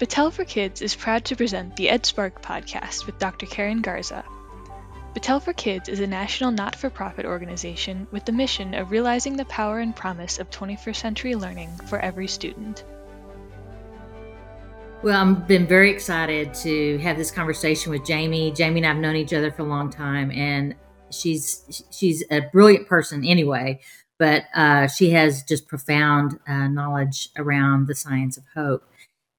Battelle for Kids is proud to present the EdSpark podcast with Dr. Karen Garza. Battelle for Kids is a national not for profit organization with the mission of realizing the power and promise of 21st century learning for every student. Well, I've been very excited to have this conversation with Jamie. Jamie and I've known each other for a long time, and she's she's a brilliant person anyway. But uh, she has just profound uh, knowledge around the science of hope,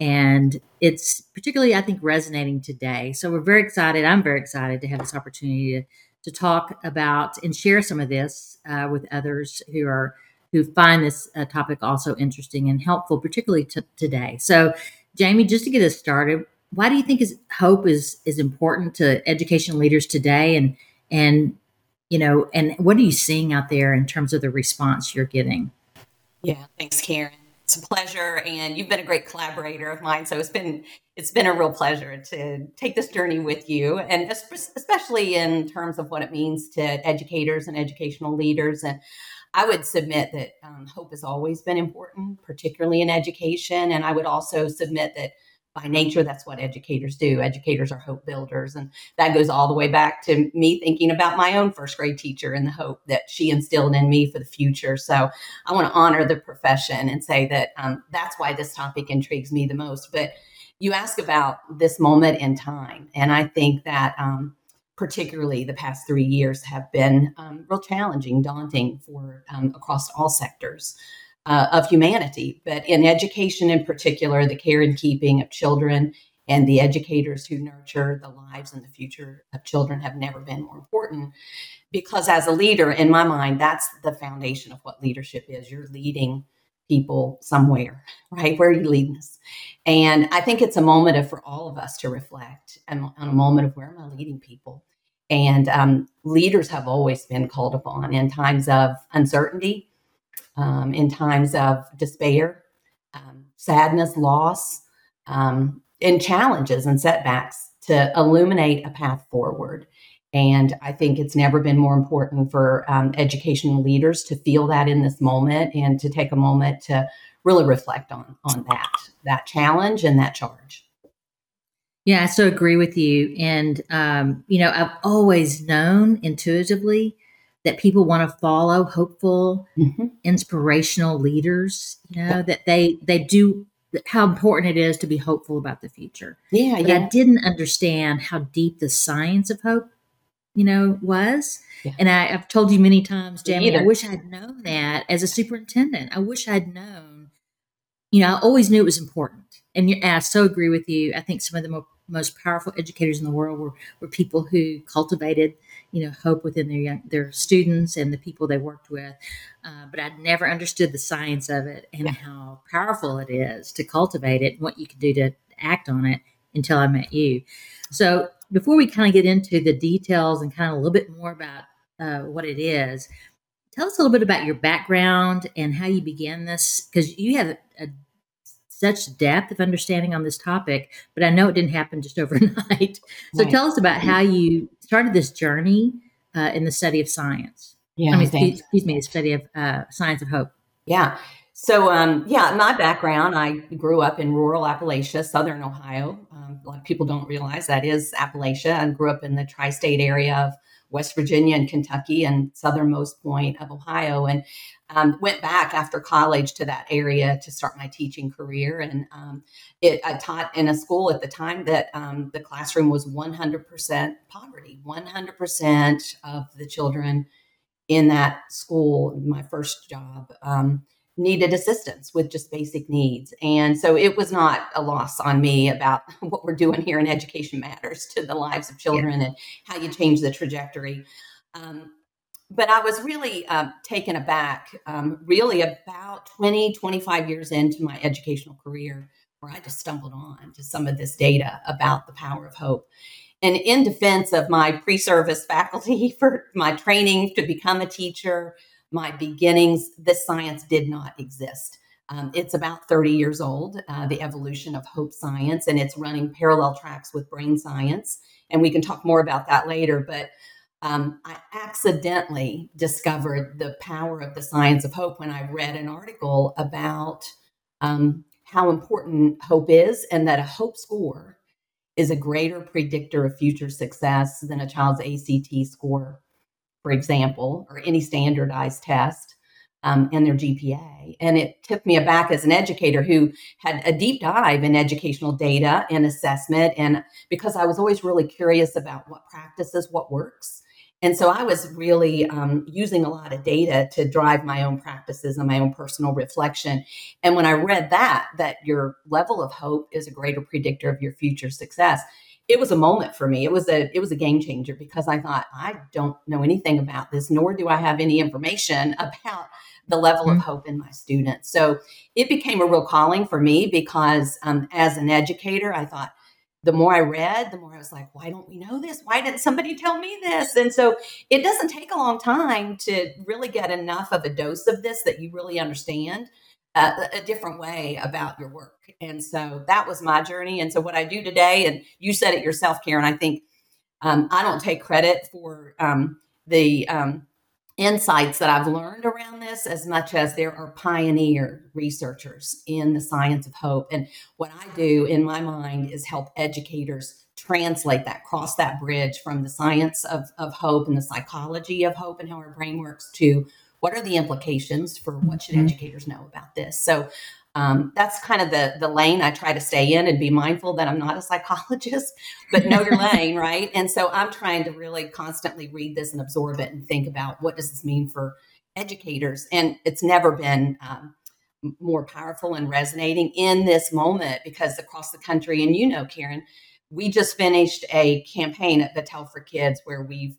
and it's particularly, I think, resonating today. So we're very excited. I'm very excited to have this opportunity to to talk about and share some of this uh, with others who are who find this uh, topic also interesting and helpful, particularly t- today. So Jamie, just to get us started, why do you think is hope is is important to education leaders today, and and you know, and what are you seeing out there in terms of the response you're getting? Yeah, thanks, Karen. It's a pleasure, and you've been a great collaborator of mine. So it's been it's been a real pleasure to take this journey with you, and especially in terms of what it means to educators and educational leaders. And I would submit that um, hope has always been important, particularly in education. And I would also submit that by nature, that's what educators do. Educators are hope builders. And that goes all the way back to me thinking about my own first grade teacher and the hope that she instilled in me for the future. So I want to honor the profession and say that um, that's why this topic intrigues me the most. But you ask about this moment in time. And I think that. Um, particularly the past three years, have been um, real challenging, daunting for um, across all sectors uh, of humanity. But in education, in particular, the care and keeping of children and the educators who nurture the lives and the future of children have never been more important. Because as a leader, in my mind, that's the foundation of what leadership is. You're leading people somewhere, right? Where are you leading us? And I think it's a moment of, for all of us to reflect and on a moment of where am I leading people? And um, leaders have always been called upon in times of uncertainty, um, in times of despair, um, sadness, loss, um, in challenges and setbacks to illuminate a path forward. And I think it's never been more important for um, educational leaders to feel that in this moment and to take a moment to really reflect on on that that challenge and that charge. Yeah, I so agree with you. And, um, you know, I've always known intuitively that people want to follow hopeful, mm-hmm. inspirational leaders, you know, yeah. that they, they do how important it is to be hopeful about the future. Yeah. But yeah. I didn't understand how deep the science of hope, you know, was. Yeah. And I, have told you many times, Jamie, I wish I'd known that as a superintendent. I wish I'd known, you know, I always knew it was important and, and I so agree with you. I think some of the mo- most powerful educators in the world were, were people who cultivated, you know, hope within their young, their students and the people they worked with. Uh, but I'd never understood the science of it and yeah. how powerful it is to cultivate it and what you can do to act on it until I met you. So before we kind of get into the details and kind of a little bit more about uh, what it is, tell us a little bit about your background and how you began this because you have a such depth of understanding on this topic, but I know it didn't happen just overnight. so right. tell us about how you started this journey uh, in the study of science. Yeah, I mean, excuse, excuse, me, the study of uh, science of hope. Yeah. So, um, yeah, my background, I grew up in rural Appalachia, southern Ohio. Um, a lot of people don't realize that is Appalachia. I grew up in the tri state area of West Virginia and Kentucky and southernmost point of Ohio, and um, went back after college to that area to start my teaching career. And um, it, I taught in a school at the time that um, the classroom was 100% poverty. 100% of the children in that school, my first job, um, needed assistance with just basic needs. And so it was not a loss on me about what we're doing here in Education Matters to the lives of children yeah. and how you change the trajectory. Um, but I was really um, taken aback, um, really about 20, 25 years into my educational career, where I just stumbled on to some of this data about the power of hope. And in defense of my pre service faculty for my training to become a teacher, my beginnings, this science did not exist. Um, it's about 30 years old, uh, the evolution of hope science, and it's running parallel tracks with brain science. And we can talk more about that later. But um, I accidentally discovered the power of the science of hope when I read an article about um, how important hope is and that a hope score is a greater predictor of future success than a child's ACT score, for example, or any standardized test um, and their GPA. And it took me aback as an educator who had a deep dive in educational data and assessment. And because I was always really curious about what practices, what works. And so I was really um, using a lot of data to drive my own practices and my own personal reflection. And when I read that, that your level of hope is a greater predictor of your future success, it was a moment for me. It was a it was a game changer because I thought I don't know anything about this, nor do I have any information about the level mm-hmm. of hope in my students. So it became a real calling for me because um, as an educator, I thought the more I read, the more I was like, why don't we know this? Why didn't somebody tell me this? And so it doesn't take a long time to really get enough of a dose of this that you really understand uh, a different way about your work. And so that was my journey. And so what I do today, and you said it yourself, Karen, I think um, I don't take credit for um, the um, insights that I've learned around this as much as there are pioneer researchers in the science of hope. And what I do in my mind is help educators translate that, cross that bridge from the science of, of hope and the psychology of hope and how our brain works to what are the implications for what should mm-hmm. educators know about this. So um, that's kind of the the lane I try to stay in and be mindful that I'm not a psychologist, but know your lane, right? And so I'm trying to really constantly read this and absorb it and think about what does this mean for educators. And it's never been um, more powerful and resonating in this moment because across the country, and you know, Karen, we just finished a campaign at Battelle for Kids where we've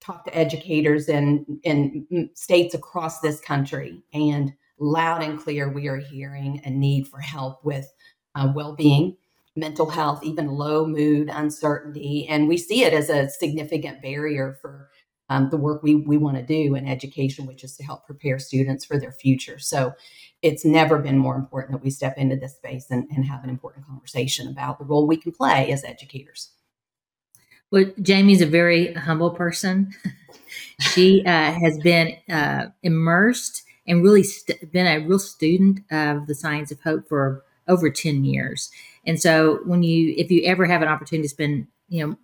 talked to educators in in states across this country and loud and clear we are hearing a need for help with uh, well-being mental health even low mood uncertainty and we see it as a significant barrier for um, the work we, we want to do in education which is to help prepare students for their future. So it's never been more important that we step into this space and, and have an important conversation about the role we can play as educators well jamie's a very humble person she uh, has been uh, immersed and really st- been a real student of the science of hope for over 10 years. And so when you, if you ever have an opportunity to spend, you know,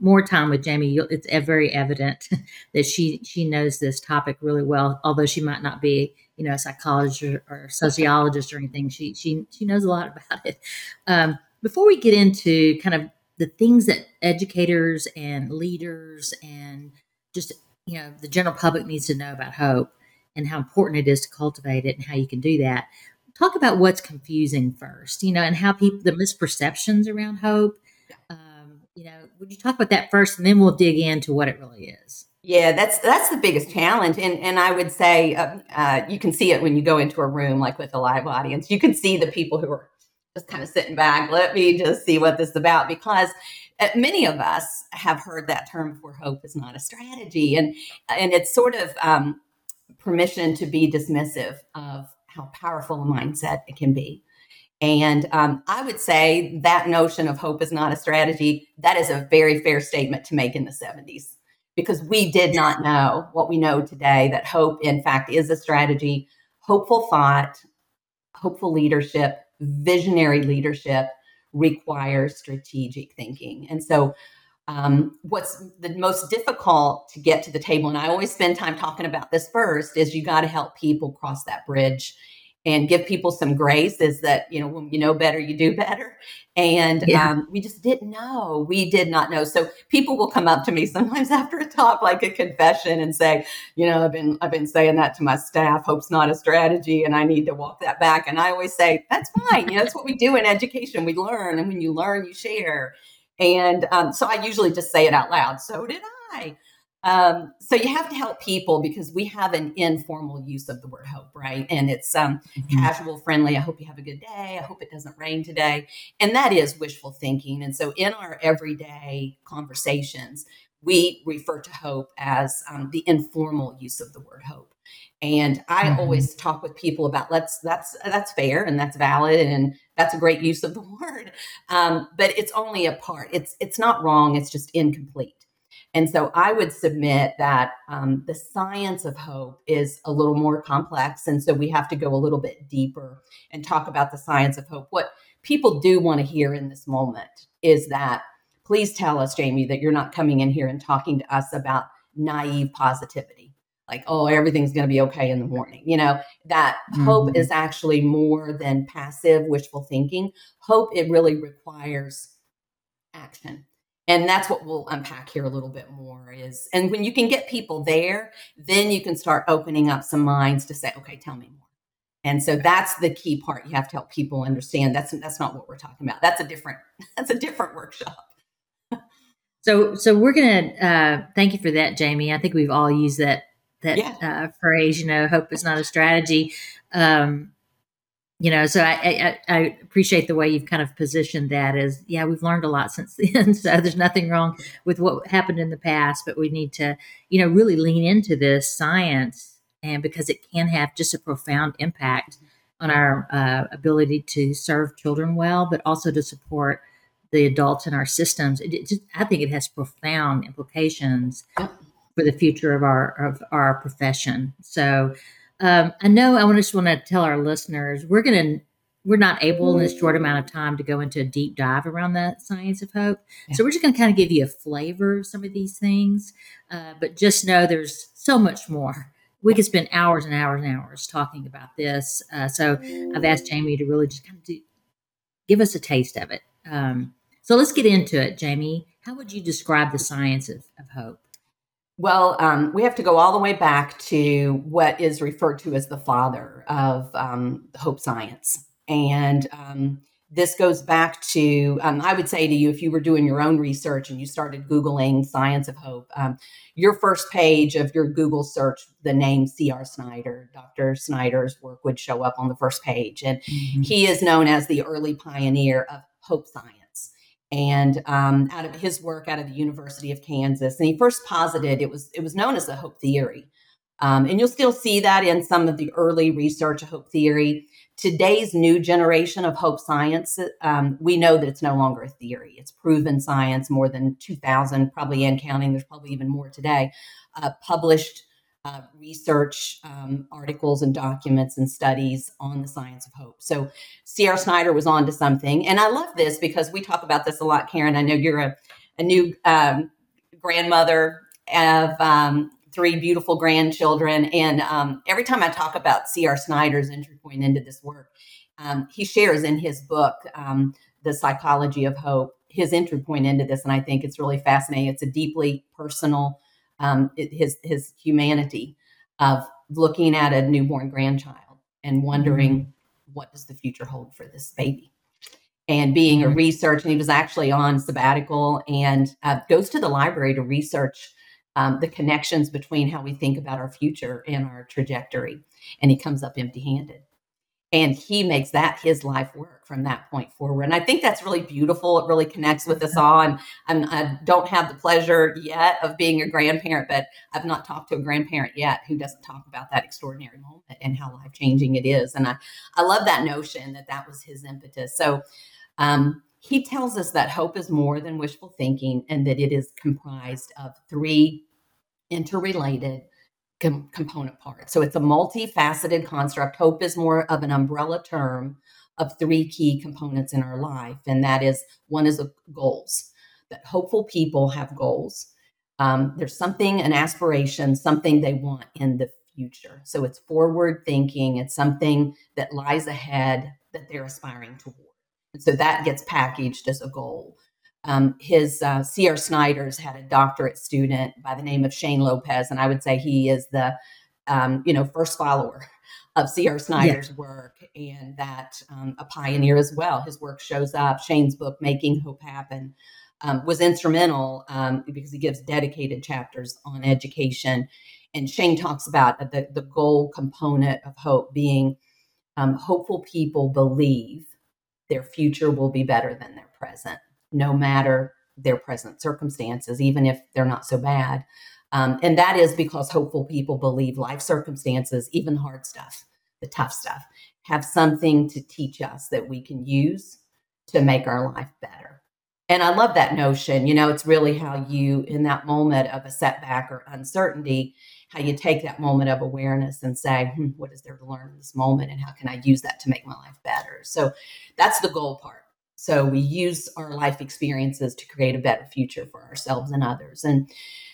more time with Jamie, it's very evident that she she knows this topic really well. Although she might not be, you know, a psychologist or, or sociologist or anything, she she she knows a lot about it. Um, before we get into kind of the things that educators and leaders and just you know the general public needs to know about hope, and how important it is to cultivate it and how you can do that. Talk about what's confusing first, you know, and how people, the misperceptions around hope. Um, you know, would you talk about that first and then we'll dig into what it really is? Yeah, that's that's the biggest challenge, and and I would say uh, uh, you can see it when you go into a room like with a live audience. You can see the people who are just kind of sitting back. Let me just see what this is about because uh, many of us have heard that term for hope is not a strategy, and and it's sort of um, permission to be dismissive of how powerful a mindset it can be. And um, I would say that notion of hope is not a strategy, that is a very fair statement to make in the 70s because we did not know what we know today that hope, in fact, is a strategy. Hopeful thought, hopeful leadership, visionary leadership requires strategic thinking. And so um, what's the most difficult to get to the table, and I always spend time talking about this first, is you got to help people cross that bridge and give people some grace. Is that you know when you know better, you do better, and yeah. um, we just didn't know. We did not know. So people will come up to me sometimes after a talk, like a confession, and say, you know, I've been I've been saying that to my staff. Hope's not a strategy, and I need to walk that back. And I always say that's fine. You know, that's what we do in education. We learn, and when you learn, you share. And um, so I usually just say it out loud. So did I. Um, so you have to help people because we have an informal use of the word hope, right? And it's um, mm-hmm. casual, friendly. I hope you have a good day. I hope it doesn't rain today. And that is wishful thinking. And so in our everyday conversations, we refer to hope as um, the informal use of the word hope. And I mm-hmm. always talk with people about let's that's that's fair and that's valid and that's a great use of the word. Um, but it's only a part. It's it's not wrong. It's just incomplete. And so I would submit that um, the science of hope is a little more complex. And so we have to go a little bit deeper and talk about the science of hope. What people do want to hear in this moment is that please tell us, Jamie, that you're not coming in here and talking to us about naive positivity. Like, oh, everything's going to be okay in the morning. You know, that mm-hmm. hope is actually more than passive wishful thinking. Hope, it really requires action and that's what we'll unpack here a little bit more is and when you can get people there then you can start opening up some minds to say okay tell me more. And so that's the key part. You have to help people understand that's that's not what we're talking about. That's a different that's a different workshop. So so we're gonna uh, thank you for that jamie. I think we've all used that that yeah. uh, phrase you know hope is not a strategy. Um, you know, so I, I, I, appreciate the way you've kind of positioned that as, yeah, we've learned a lot since then. so there's nothing wrong with what happened in the past, but we need to, you know, really lean into this science and because it can have just a profound impact on our uh, ability to serve children well, but also to support the adults in our systems. It just, I think it has profound implications for the future of our of our profession. So um, I know I just want to tell our listeners we're going to we're not able in this short amount of time to go into a deep dive around the science of hope. Yeah. So we're just going to kind of give you a flavor of some of these things, uh, but just know there's so much more. We could spend hours and hours and hours talking about this. Uh, so I've asked Jamie to really just kind of do, give us a taste of it. Um, so let's get into it, Jamie. How would you describe the science of, of hope? Well, um, we have to go all the way back to what is referred to as the father of um, hope science. And um, this goes back to, um, I would say to you, if you were doing your own research and you started Googling science of hope, um, your first page of your Google search, the name C.R. Snyder, Dr. Snyder's work would show up on the first page. And mm-hmm. he is known as the early pioneer of hope science and um, out of his work out of the University of Kansas. And he first posited it was it was known as the hope theory, um, and you'll still see that in some of the early research of hope theory. Today's new generation of hope science, um, we know that it's no longer a theory; it's proven science. More than two thousand, probably and counting. There's probably even more today. Uh, published uh, research um, articles and documents and studies on the science of hope. So C.R. Snyder was on to something. And I love this because we talk about this a lot, Karen. I know you're a, a new um, grandmother of um, three beautiful grandchildren. And um, every time I talk about C.R. Snyder's entry point into this work, um, he shares in his book, um, The Psychology of Hope, his entry point into this. And I think it's really fascinating. It's a deeply personal um, his his humanity of looking at a newborn grandchild and wondering mm-hmm. what does the future hold for this baby and being a mm-hmm. research and he was actually on sabbatical and uh, goes to the library to research um, the connections between how we think about our future and our trajectory and he comes up empty handed and he makes that his life work from that point forward and i think that's really beautiful it really connects with us all and I'm, i do not have the pleasure yet of being a grandparent but i've not talked to a grandparent yet who doesn't talk about that extraordinary moment and how life changing it is and i i love that notion that that was his impetus so um, he tells us that hope is more than wishful thinking and that it is comprised of three interrelated com- component part. So it's a multifaceted construct. Hope is more of an umbrella term of three key components in our life, and that is one is goals. That hopeful people have goals. Um, there's something, an aspiration, something they want in the future. So it's forward thinking. It's something that lies ahead that they're aspiring toward. And so that gets packaged as a goal. Um, his uh, C.R. Snyder's had a doctorate student by the name of Shane Lopez, and I would say he is the um, you know first follower of C.R. Snyder's yeah. work, and that um, a pioneer as well. His work shows up. Shane's book, Making Hope Happen, um, was instrumental um, because he gives dedicated chapters on education. And Shane talks about the, the goal component of hope being um, hopeful people believe their future will be better than their present no matter their present circumstances, even if they're not so bad. Um, and that is because hopeful people believe life circumstances, even hard stuff, the tough stuff, have something to teach us that we can use to make our life better. And I love that notion. You know, it's really how you, in that moment of a setback or uncertainty, how you take that moment of awareness and say, hmm, what is there to learn in this moment? And how can I use that to make my life better? So that's the goal part. So we use our life experiences to create a better future for ourselves and others. And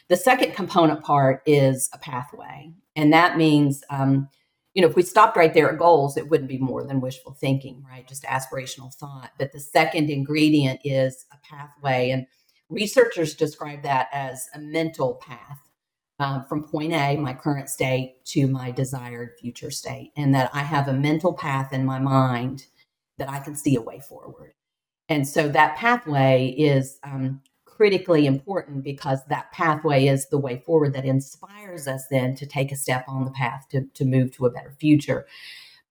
the second component part is a pathway. And that means, um, you know, if we stopped right there at goals, it wouldn't be more than wishful thinking, right? Just aspirational thought. But the second ingredient is a pathway. And researchers describe that as a mental path. Um, from point A, my current state, to my desired future state, and that I have a mental path in my mind that I can see a way forward. And so that pathway is um, critically important because that pathway is the way forward that inspires us then to take a step on the path to, to move to a better future.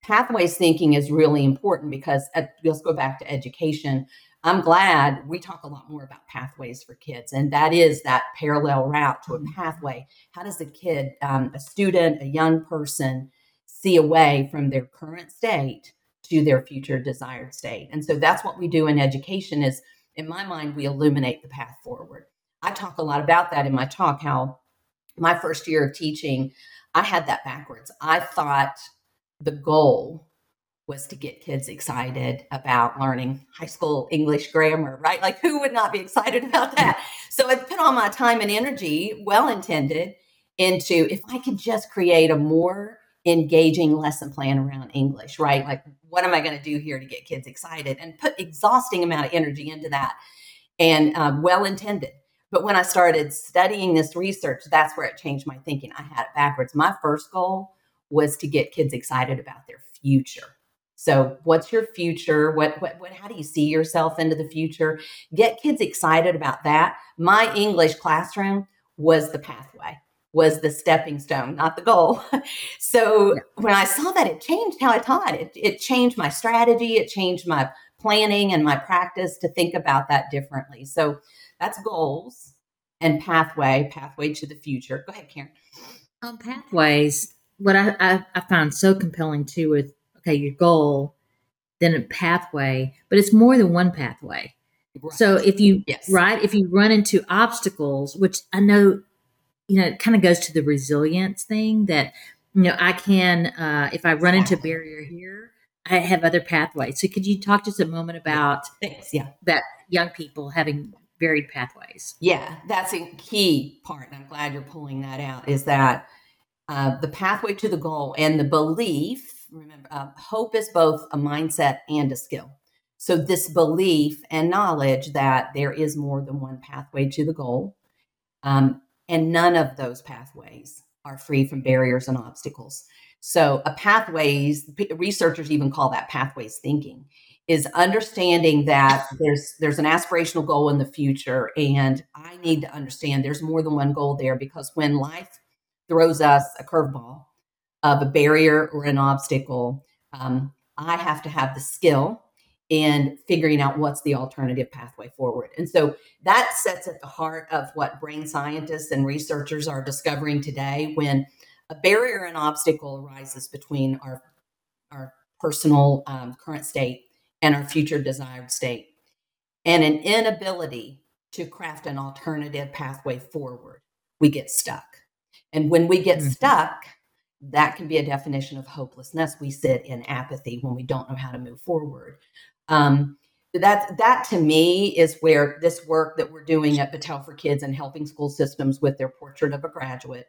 Pathways thinking is really important because at, let's go back to education. I'm glad we talk a lot more about pathways for kids, and that is that parallel route to a mm-hmm. pathway. How does a kid, um, a student, a young person, see a way from their current state to their future desired state? And so that's what we do in education is in my mind, we illuminate the path forward. I talk a lot about that in my talk, how my first year of teaching, I had that backwards. I thought the goal was to get kids excited about learning high school English grammar, right? Like, who would not be excited about that? So I put all my time and energy, well intended, into if I could just create a more engaging lesson plan around English, right? Like, what am I going to do here to get kids excited and put exhausting amount of energy into that and um, well intended. But when I started studying this research, that's where it changed my thinking. I had it backwards. My first goal was to get kids excited about their future. So, what's your future? What, what, what, how do you see yourself into the future? Get kids excited about that. My English classroom was the pathway was the stepping stone, not the goal. so yeah. when I saw that, it changed how I taught. It, it changed my strategy. It changed my planning and my practice to think about that differently. So that's goals and pathway, pathway to the future. Go ahead, Karen. Um, pathways, what I, I, I find so compelling too with, okay, your goal, then a pathway, but it's more than one pathway. Right. So if you yes. right, if you run into obstacles, which I know you know, it kind of goes to the resilience thing that, you know, I can, uh, if I run into a barrier here, I have other pathways. So could you talk just a moment about Thanks. Yeah. that young people having varied pathways? Yeah, that's a key part. And I'm glad you're pulling that out is that uh, the pathway to the goal and the belief, remember, uh, hope is both a mindset and a skill. So, this belief and knowledge that there is more than one pathway to the goal um, and none of those pathways are free from barriers and obstacles. So, a pathways, researchers even call that pathways thinking, is understanding that there's there's an aspirational goal in the future, and I need to understand there's more than one goal there because when life throws us a curveball of a barrier or an obstacle, um, I have to have the skill and figuring out what's the alternative pathway forward. And so that sets at the heart of what brain scientists and researchers are discovering today when a barrier and obstacle arises between our, our personal um, current state and our future desired state, and an inability to craft an alternative pathway forward. We get stuck. And when we get mm-hmm. stuck, that can be a definition of hopelessness. We sit in apathy when we don't know how to move forward. Um, that that to me is where this work that we're doing at Battelle for Kids and helping school systems with their portrait of a graduate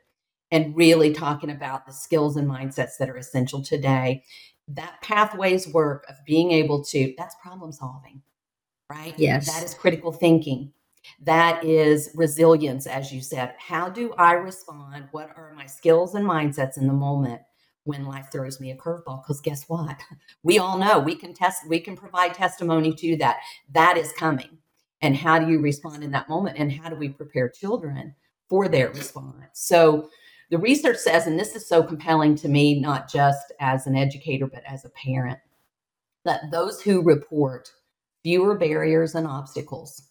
and really talking about the skills and mindsets that are essential today. That pathways work of being able to that's problem solving, right? Yes. That is critical thinking. That is resilience, as you said. How do I respond? What are my skills and mindsets in the moment? When life throws me a curveball because guess what? We all know we can test we can provide testimony to that. That is coming. And how do you respond in that moment? And how do we prepare children for their response? So the research says and this is so compelling to me not just as an educator but as a parent that those who report fewer barriers and obstacles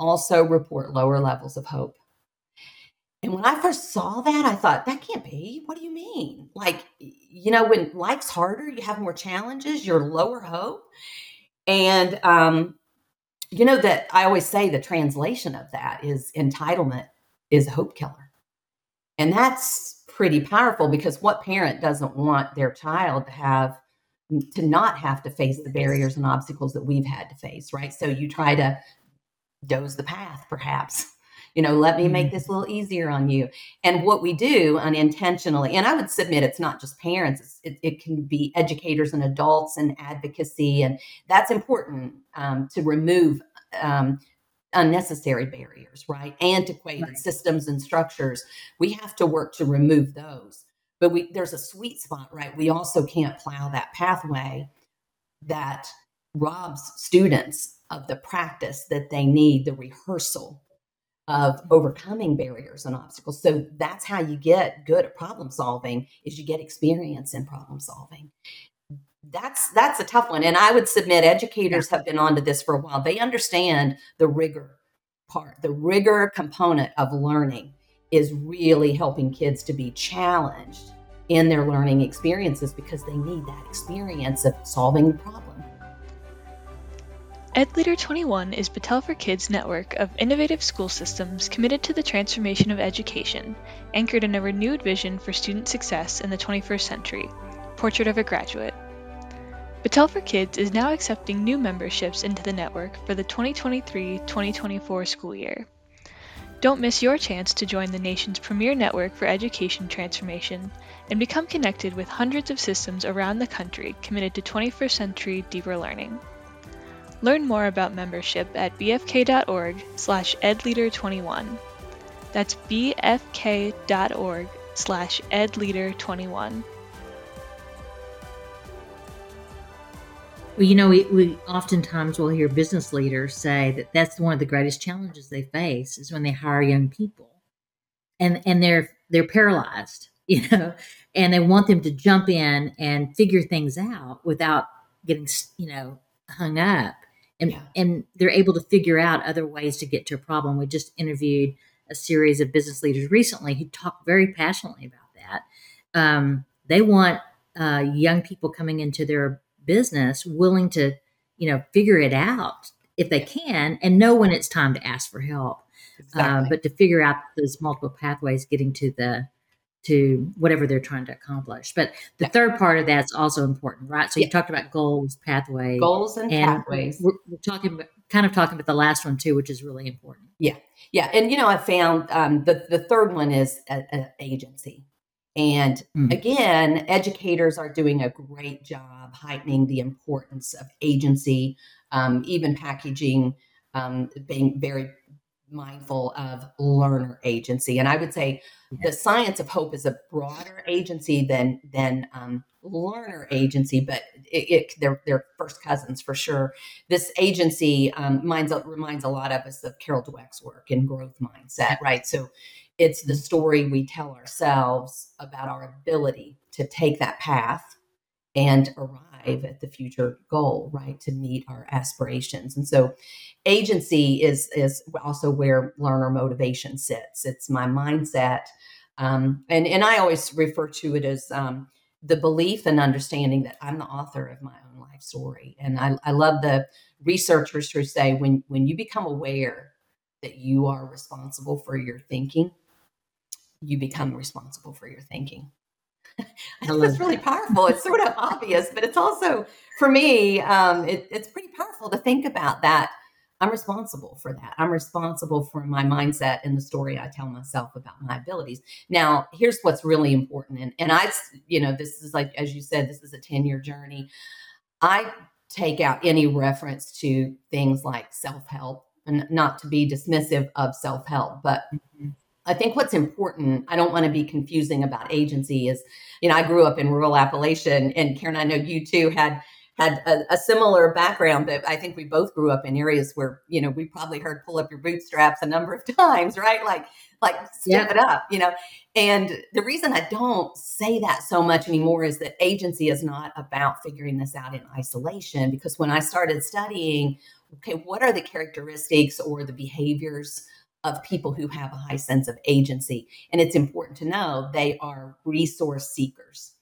also report lower levels of hope and when I first saw that, I thought, that can't be. What do you mean? Like, you know, when life's harder, you have more challenges, you're lower hope. And um, you know that I always say the translation of that is entitlement is a hope killer. And that's pretty powerful because what parent doesn't want their child to have to not have to face the barriers and obstacles that we've had to face, right? So you try to doze the path, perhaps. You know, let me make mm-hmm. this a little easier on you. And what we do unintentionally, and I would submit it's not just parents, it, it, can be educators and adults and advocacy. And that's important um, to remove um, unnecessary barriers, right? Antiquated right. systems and structures. We have to work to remove those. But we there's a sweet spot, right? We also can't plow that pathway that robs students of the practice that they need, the rehearsal of overcoming barriers and obstacles. So that's how you get good at problem solving is you get experience in problem solving. That's that's a tough one and I would submit educators have been onto this for a while. They understand the rigor part. The rigor component of learning is really helping kids to be challenged in their learning experiences because they need that experience of solving the problem. EdLeader 21 is Battelle for Kids' network of innovative school systems committed to the transformation of education, anchored in a renewed vision for student success in the 21st century. Portrait of a Graduate. Battelle for Kids is now accepting new memberships into the network for the 2023 2024 school year. Don't miss your chance to join the nation's premier network for education transformation and become connected with hundreds of systems around the country committed to 21st century deeper learning. Learn more about membership at bfk.org slash edleader21. That's bfk.org slash edleader21. Well, you know, we, we oftentimes will hear business leaders say that that's one of the greatest challenges they face is when they hire young people, and and they're they're paralyzed, you know, and they want them to jump in and figure things out without getting you know hung up and yeah. and they're able to figure out other ways to get to a problem. We just interviewed a series of business leaders recently who talked very passionately about that. Um, they want uh, young people coming into their business willing to, you know, figure it out if they can and know when it's time to ask for help. Uh, exactly. Uh, but to figure out those multiple pathways getting to the to whatever they're trying to accomplish. But the yeah. third part of that's also important, right? So yeah. you talked about goals, pathways, goals and, and pathways. We're, we're, talking about, kind of talking about the last one too, which is really important. Yeah, yeah, and you know, I found um, the the third one is agency, and mm. again, educators are doing a great job heightening the importance of agency, um, even packaging, um, being very mindful of learner agency. And I would say the science of hope is a broader agency than than um, learner agency, but it, it, they're they're first cousins for sure. This agency um, reminds reminds a lot of us of Carol Dweck's work in growth mindset, right? So it's the story we tell ourselves about our ability to take that path and arrive at the future goal, right? To meet our aspirations. And so agency is is also where learner motivation sits. It's my mindset. Um, and, and I always refer to it as um, the belief and understanding that I'm the author of my own life story. And I, I love the researchers who say when, when you become aware that you are responsible for your thinking, you become responsible for your thinking. I think really powerful. It's sort of obvious, but it's also for me, um, it, it's pretty powerful to think about that. I'm responsible for that. I'm responsible for my mindset and the story I tell myself about my abilities. Now, here's what's really important. And, and I, you know, this is like, as you said, this is a 10 year journey. I take out any reference to things like self help and not to be dismissive of self help, but mm-hmm. I think what's important, I don't want to be confusing about agency is, you know, I grew up in rural Appalachian and Karen, I know you too had had a, a, similar background, but I think we both grew up in areas where, you know, we probably heard pull up your bootstraps a number of times, right? Like, like step it up, you know. And the reason I don't say that so much anymore is that agency is not about figuring this out in isolation. Because when I started studying, okay, what are the characteristics or the behaviors of people who have a high sense of agency. And it's important to know they are resource seekers.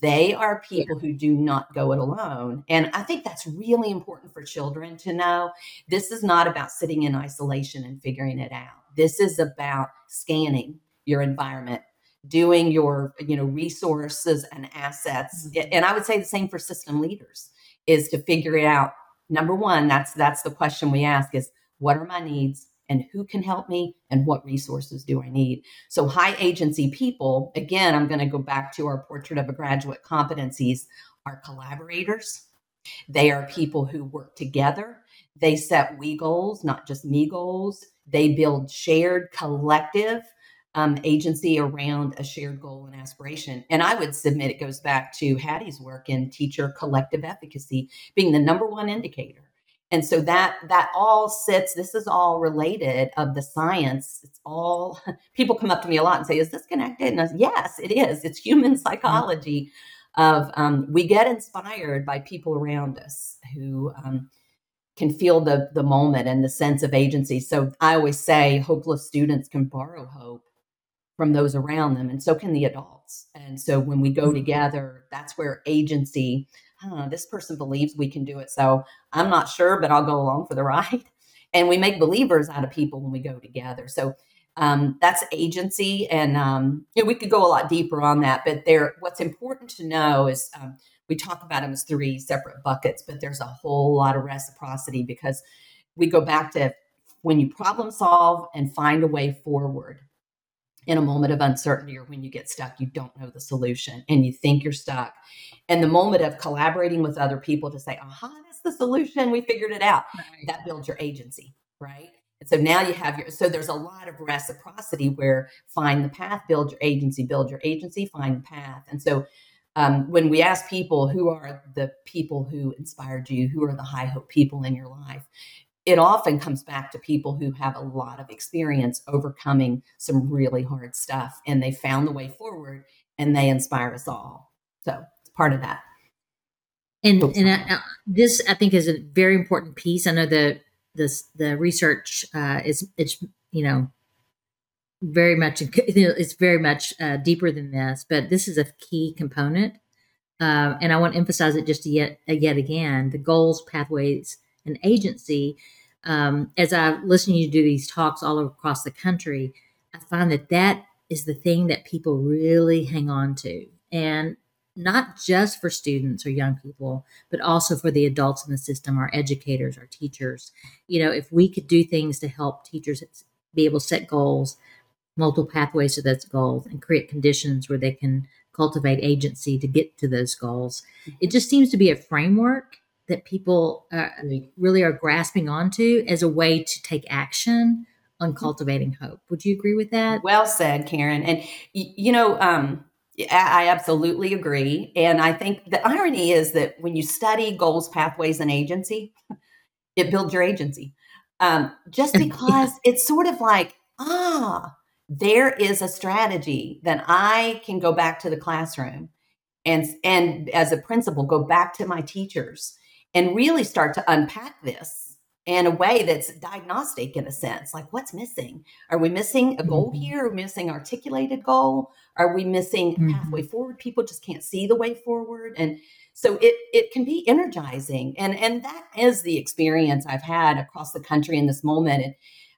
They are people who do not go it alone. And I think that's really important for children to know. This is not about sitting in isolation and figuring it out. This is about scanning your environment, doing your, you know, resources and assets. Mm-hmm. And I would say the same for system leaders is to figure it out. Number one, that's that's the question we ask is what are my needs? And who can help me and what resources do I need. So, high agency people, again, I'm going to go back to our portrait of a graduate competencies, are collaborators. They are people who work together. They set we goals, not just me goals. They build shared collective um, agency around a shared goal and aspiration. And I would submit it goes back to Hattie's work in teacher collective efficacy being the number one indicator and so that that all sits this is all related of the science. It's all people come up to me a lot and say is this connected? And I say, yes it is. It's human mm-hmm. psychology of um, we get inspired by people around us who um, can feel the the moment and the sense of agency. So i always say hopeless students can borrow hope from those around them and so can the adults. And so when we go mm-hmm. together that's where agency huh, this person believes we can do it. So I'm not sure, but I'll go along for the ride. And we make believers out of people when we go together. So um, that's agency. And um, you know, we could go a lot deeper on that, but there, what's important to know is um, we talk about them as three separate buckets, but there's a whole lot of reciprocity because we go back to when you problem solve and find a way forward in a moment of uncertainty or when you get stuck, you don't know the solution and you think you're stuck. And the moment of collaborating with other people to say, aha, that's the solution, we figured it out, right. that builds your agency, right? And so now you have your, so there's a lot of reciprocity where find the path, build your agency, build your agency, find the path. And so um, when we ask people who are the people who inspired you, who are the high hope people in your life, it often comes back to people who have a lot of experience overcoming some really hard stuff and they found the way forward and they inspire us all. So it's part of that. And, and uh, this, I think, is a very important piece. I know the this the research uh, is it's you know very much it's very much uh, deeper than this, but this is a key component, uh, and I want to emphasize it just yet yet again: the goals, pathways, and agency um, as I listen to you do these talks all across the country, I find that that is the thing that people really hang on to. And not just for students or young people, but also for the adults in the system, our educators, our teachers. You know, if we could do things to help teachers be able to set goals, multiple pathways to those goals, and create conditions where they can cultivate agency to get to those goals, it just seems to be a framework that people uh, really are grasping onto as a way to take action on mm-hmm. cultivating hope. Would you agree with that? Well said, Karen. And you know, um, I absolutely agree. And I think the irony is that when you study goals, pathways, and agency, it builds your agency. Um, just because yeah. it's sort of like, ah, there is a strategy that I can go back to the classroom and and as a principal go back to my teachers and really start to unpack this in a way that's diagnostic in a sense like what's missing are we missing a goal mm-hmm. here are we missing articulated goal are we missing mm-hmm. pathway forward people just can't see the way forward and so it it can be energizing and and that is the experience i've had across the country in this moment and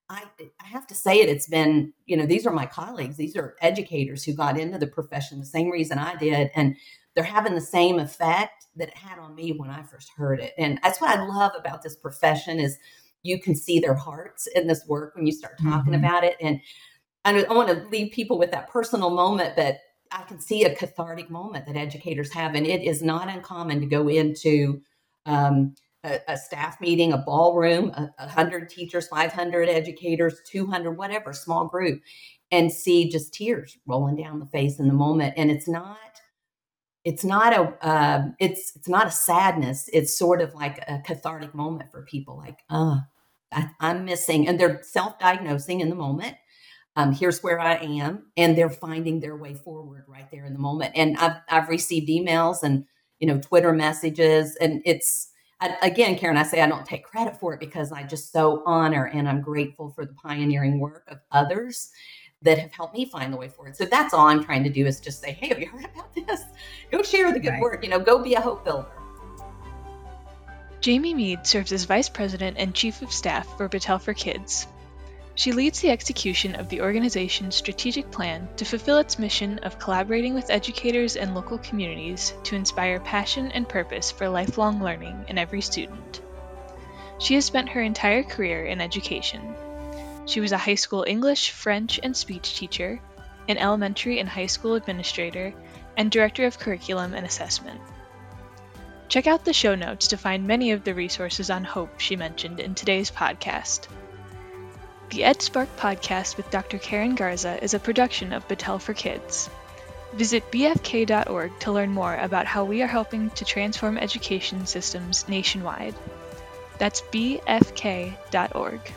I, I have to say it it's been you know these are my colleagues these are educators who got into the profession the same reason i did and they're having the same effect that it had on me when I first heard it. And that's what I love about this profession is you can see their hearts in this work when you start talking mm-hmm. about it. And I, I want to leave people with that personal moment, but I can see a cathartic moment that educators have. And it is not uncommon to go into um, a, a, staff meeting, a ballroom, a, a hundred teachers, 500 educators, 200, whatever, small group, and see just tears rolling down the face in the moment. And it's not it's not a uh, it's it's not a sadness. It's sort of like a cathartic moment for people like uh I, am missing and they're self-diagnosing in the moment. Um, here's where i am and they're finding their way forward right there in the moment. And i've, I've received emails and you know twitter messages and it's I, again karen i say i don't take credit for it because i just so honor and i'm grateful for the pioneering work of others that have helped me find the way forward. So that's all I'm trying to do is just say, hey, have you heard about this? Go share the good right. work. You know, go be a hope builder. Jamie Meade serves as Vice President and Chief of Staff for Battelle for Kids. She leads the execution of the organization's strategic plan to fulfill its mission of collaborating with educators and local communities to inspire passion and purpose for lifelong learning in every student. She has spent her entire career in education. She was a high school English, French, and speech teacher, an elementary and high school administrator, and director of curriculum and assessment. Check out the show notes to find many of the resources on hope she mentioned in today's podcast. The EdSpark podcast with Dr. Karen Garza is a production of Battelle for Kids. Visit bfk.org to learn more about how we are helping to transform education systems nationwide. That's bfk.org.